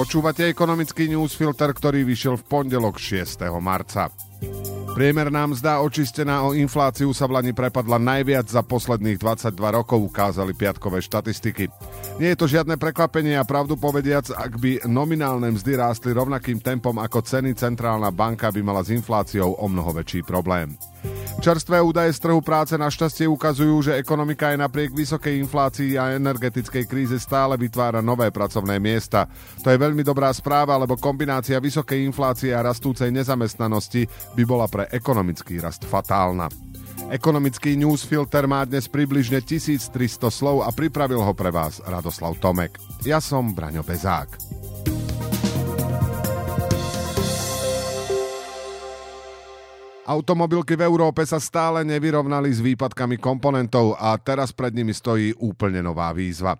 Počúvate ekonomický newsfilter, ktorý vyšiel v pondelok 6. marca. Priemerná mzda očistená o infláciu sa v Lani prepadla najviac za posledných 22 rokov, ukázali piatkové štatistiky. Nie je to žiadne prekvapenie a pravdu povediac, ak by nominálne mzdy rástli rovnakým tempom ako ceny, centrálna banka by mala s infláciou o mnoho väčší problém. Čerstvé údaje z trhu práce našťastie ukazujú, že ekonomika aj napriek vysokej inflácii a energetickej kríze stále vytvára nové pracovné miesta. To je veľmi dobrá správa, lebo kombinácia vysokej inflácie a rastúcej nezamestnanosti by bola pre ekonomický rast fatálna. Ekonomický newsfilter má dnes približne 1300 slov a pripravil ho pre vás Radoslav Tomek. Ja som Braňo Bezák. Automobilky v Európe sa stále nevyrovnali s výpadkami komponentov a teraz pred nimi stojí úplne nová výzva.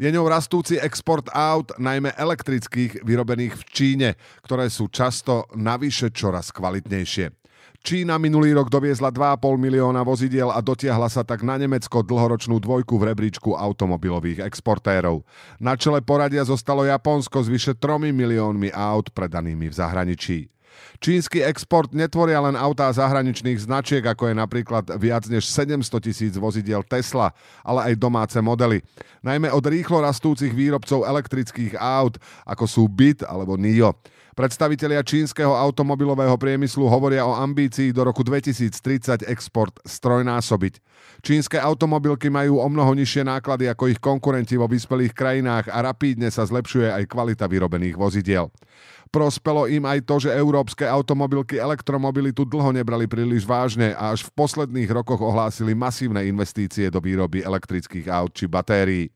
Je ňou rastúci export aut, najmä elektrických, vyrobených v Číne, ktoré sú často navyše čoraz kvalitnejšie. Čína minulý rok doviezla 2,5 milióna vozidiel a dotiahla sa tak na Nemecko dlhoročnú dvojku v rebríčku automobilových exportérov. Na čele poradia zostalo Japonsko s vyše 3 miliónmi aut predanými v zahraničí. Čínsky export netvoria len autá zahraničných značiek, ako je napríklad viac než 700 tisíc vozidiel Tesla, ale aj domáce modely. Najmä od rýchlo rastúcich výrobcov elektrických aut, ako sú BIT alebo NIO. Predstavitelia čínskeho automobilového priemyslu hovoria o ambícii do roku 2030 export strojnásobiť. Čínske automobilky majú o mnoho nižšie náklady ako ich konkurenti vo vyspelých krajinách a rapídne sa zlepšuje aj kvalita vyrobených vozidiel. Prospelo im aj to, že európske automobilky elektromobilitu dlho nebrali príliš vážne a až v posledných rokoch ohlásili masívne investície do výroby elektrických aut či batérií.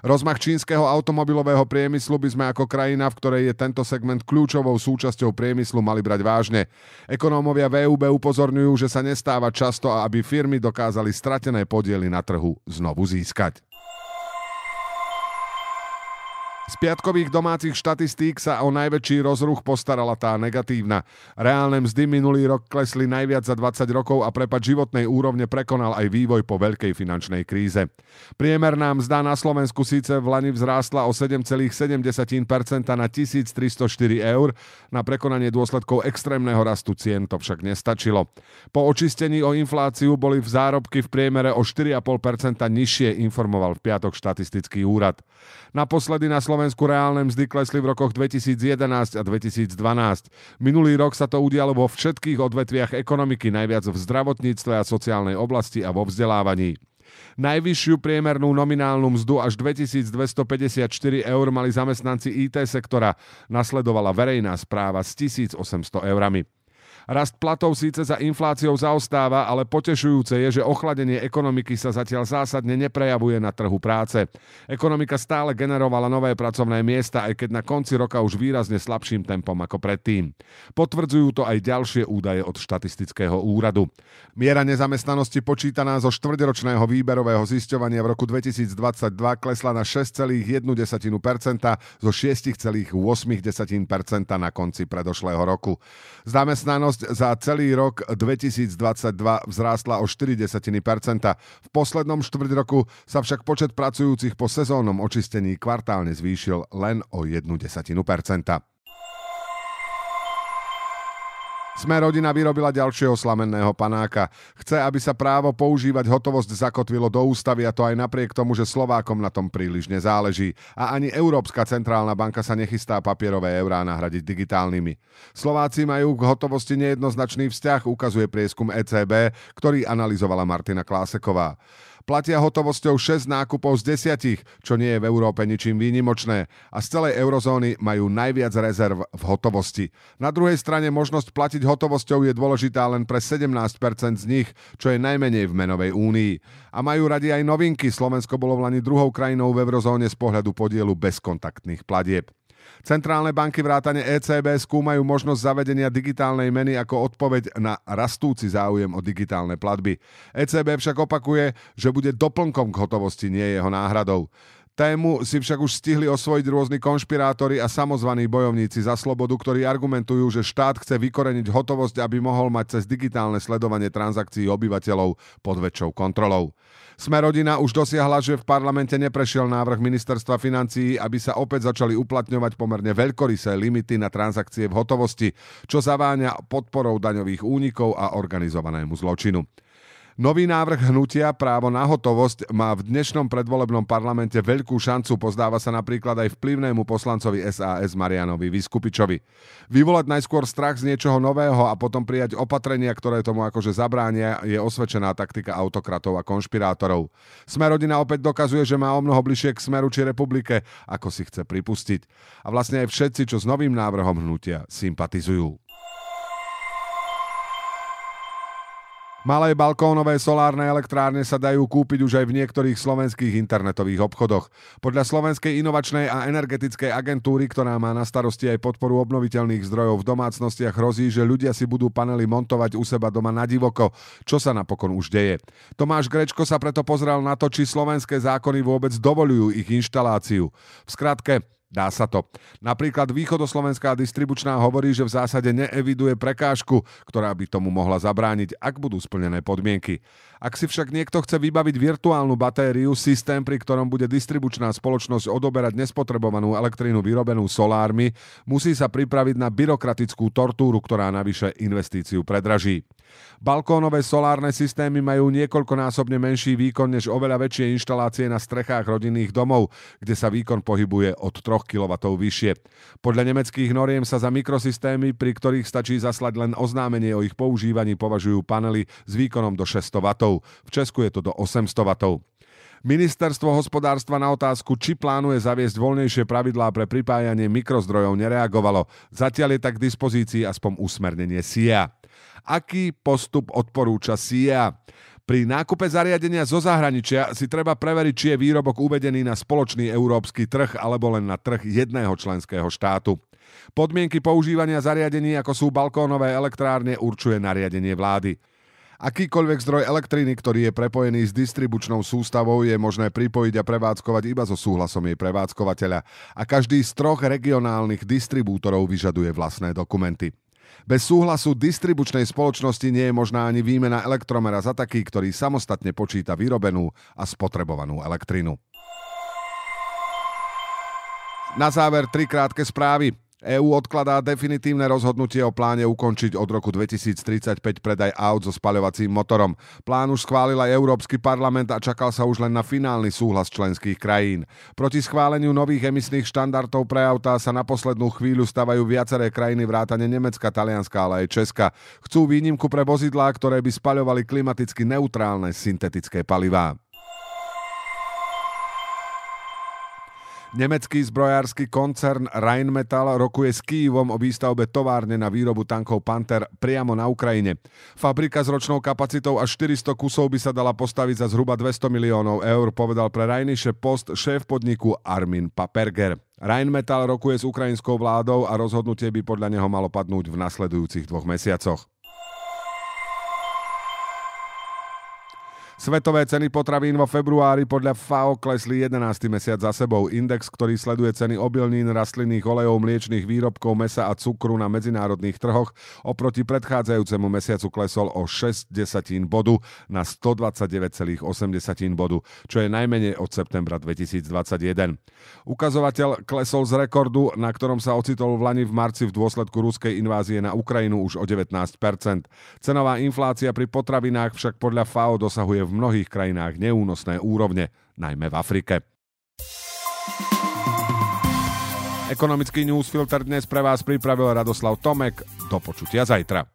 Rozmach čínskeho automobilového priemyslu by sme ako krajina, v ktorej je tento segment kľúčovou súčasťou priemyslu, mali brať vážne. Ekonómovia VUB upozorňujú, že sa nestáva často, aby firmy dokázali stratené podiely na trhu znovu získať. Z piatkových domácich štatistík sa o najväčší rozruch postarala tá negatívna. Reálne mzdy minulý rok klesli najviac za 20 rokov a prepad životnej úrovne prekonal aj vývoj po veľkej finančnej kríze. Priemerná mzda na Slovensku síce v Lani vzrástla o 7,7% na 1304 eur, na prekonanie dôsledkov extrémneho rastu cien to však nestačilo. Po očistení o infláciu boli v zárobky v priemere o 4,5% nižšie, informoval v piatok štatistický úrad. Naposledy na Slovensku Slovensku reálne mzdy klesli v rokoch 2011 a 2012. Minulý rok sa to udialo vo všetkých odvetviach ekonomiky, najviac v zdravotníctve a sociálnej oblasti a vo vzdelávaní. Najvyššiu priemernú nominálnu mzdu až 2254 eur mali zamestnanci IT sektora, nasledovala verejná správa s 1800 eurami. Rast platov síce za infláciou zaostáva, ale potešujúce je, že ochladenie ekonomiky sa zatiaľ zásadne neprejavuje na trhu práce. Ekonomika stále generovala nové pracovné miesta, aj keď na konci roka už výrazne slabším tempom ako predtým. Potvrdzujú to aj ďalšie údaje od štatistického úradu. Miera nezamestnanosti počítaná zo štvrťročného výberového zisťovania v roku 2022 klesla na 6,1% zo 6,8% na konci predošlého roku. Zamestnanosť Nezamestnanosť za celý rok 2022 vzrástla o 0,4%. V poslednom štvrť roku sa však počet pracujúcich po sezónnom očistení kvartálne zvýšil len o 1%. Sme rodina vyrobila ďalšieho slamenného panáka. Chce, aby sa právo používať hotovosť zakotvilo do ústavy a to aj napriek tomu, že Slovákom na tom príliš nezáleží. A ani Európska centrálna banka sa nechystá papierové eurá nahradiť digitálnymi. Slováci majú k hotovosti nejednoznačný vzťah, ukazuje prieskum ECB, ktorý analyzovala Martina Kláseková. Platia hotovosťou 6 nákupov z 10, čo nie je v Európe ničím výnimočné a z celej eurozóny majú najviac rezerv v hotovosti. Na druhej strane možnosť platiť hotovosťou je dôležitá len pre 17% z nich, čo je najmenej v menovej únii. A majú radi aj novinky. Slovensko bolo v Lani druhou krajinou v eurozóne z pohľadu podielu bezkontaktných platieb. Centrálne banky vrátane ECB skúmajú možnosť zavedenia digitálnej meny ako odpoveď na rastúci záujem o digitálne platby. ECB však opakuje, že bude doplnkom k hotovosti, nie jeho náhradou. Tému si však už stihli osvojiť rôzni konšpirátori a samozvaní bojovníci za slobodu, ktorí argumentujú, že štát chce vykoreniť hotovosť, aby mohol mať cez digitálne sledovanie transakcií obyvateľov pod väčšou kontrolou. Sme rodina už dosiahla, že v parlamente neprešiel návrh ministerstva financií, aby sa opäť začali uplatňovať pomerne veľkorysé limity na transakcie v hotovosti, čo zaváňa podporou daňových únikov a organizovanému zločinu. Nový návrh hnutia právo na hotovosť má v dnešnom predvolebnom parlamente veľkú šancu, pozdáva sa napríklad aj vplyvnému poslancovi SAS Marianovi Vyskupičovi. Vyvolať najskôr strach z niečoho nového a potom prijať opatrenia, ktoré tomu akože zabránia, je osvedčená taktika autokratov a konšpirátorov. Smer rodina opäť dokazuje, že má o mnoho bližšie k Smeru či republike, ako si chce pripustiť. A vlastne aj všetci, čo s novým návrhom hnutia sympatizujú. Malé balkónové solárne elektrárne sa dajú kúpiť už aj v niektorých slovenských internetových obchodoch. Podľa Slovenskej inovačnej a energetickej agentúry, ktorá má na starosti aj podporu obnoviteľných zdrojov v domácnostiach, hrozí, že ľudia si budú panely montovať u seba doma na divoko, čo sa napokon už deje. Tomáš Grečko sa preto pozrel na to, či slovenské zákony vôbec dovolujú ich inštaláciu. V skratke, Dá sa to. Napríklad východoslovenská distribučná hovorí, že v zásade neeviduje prekážku, ktorá by tomu mohla zabrániť, ak budú splnené podmienky. Ak si však niekto chce vybaviť virtuálnu batériu, systém, pri ktorom bude distribučná spoločnosť odoberať nespotrebovanú elektrínu vyrobenú solármi, musí sa pripraviť na byrokratickú tortúru, ktorá navyše investíciu predraží. Balkónové solárne systémy majú niekoľkonásobne menší výkon než oveľa väčšie inštalácie na strechách rodinných domov, kde sa výkon pohybuje od 3 kW vyššie. Podľa nemeckých noriem sa za mikrosystémy, pri ktorých stačí zaslať len oznámenie o ich používaní, považujú panely s výkonom do 600 W. V Česku je to do 800 W. Ministerstvo hospodárstva na otázku, či plánuje zaviesť voľnejšie pravidlá pre pripájanie mikrozdrojov, nereagovalo. Zatiaľ je tak k dispozícii aspoň usmernenie SIA. Aký postup odporúča SIA? Pri nákupe zariadenia zo zahraničia si treba preveriť, či je výrobok uvedený na spoločný európsky trh alebo len na trh jedného členského štátu. Podmienky používania zariadení, ako sú balkónové elektrárne, určuje nariadenie vlády. Akýkoľvek zdroj elektriny, ktorý je prepojený s distribučnou sústavou, je možné pripojiť a prevádzkovať iba so súhlasom jej prevádzkovateľa a každý z troch regionálnych distribútorov vyžaduje vlastné dokumenty. Bez súhlasu distribučnej spoločnosti nie je možná ani výmena elektromera za taký, ktorý samostatne počíta vyrobenú a spotrebovanú elektrinu. Na záver tri krátke správy. EÚ odkladá definitívne rozhodnutie o pláne ukončiť od roku 2035 predaj aut so spaľovacím motorom. Plán už schválil aj Európsky parlament a čakal sa už len na finálny súhlas členských krajín. Proti schváleniu nových emisných štandardov pre autá sa na poslednú chvíľu stavajú viaceré krajiny vrátane Nemecka, Talianska, ale aj Česka. Chcú výnimku pre vozidlá, ktoré by spaľovali klimaticky neutrálne syntetické palivá. Nemecký zbrojársky koncern Rheinmetall rokuje s Kývom o výstavbe továrne na výrobu tankov Panther priamo na Ukrajine. Fabrika s ročnou kapacitou až 400 kusov by sa dala postaviť za zhruba 200 miliónov eur, povedal pre Rheinische Post šéf podniku Armin Paperger. Rheinmetall rokuje s ukrajinskou vládou a rozhodnutie by podľa neho malo padnúť v nasledujúcich dvoch mesiacoch. Svetové ceny potravín vo februári podľa FAO klesli 11. mesiac za sebou. Index, ktorý sleduje ceny obilnín, rastlinných olejov, mliečných výrobkov, mesa a cukru na medzinárodných trhoch, oproti predchádzajúcemu mesiacu klesol o 6 desatín bodu na 129,8 bodu, čo je najmenej od septembra 2021. Ukazovateľ klesol z rekordu, na ktorom sa ocitol v Lani v marci v dôsledku ruskej invázie na Ukrajinu už o 19%. Cenová inflácia pri potravinách však podľa FAO dosahuje v mnohých krajinách neúnosné úrovne, najmä v Afrike. Ekonomický newsfilter dnes pre vás pripravil Radoslav Tomek. Do počutia zajtra.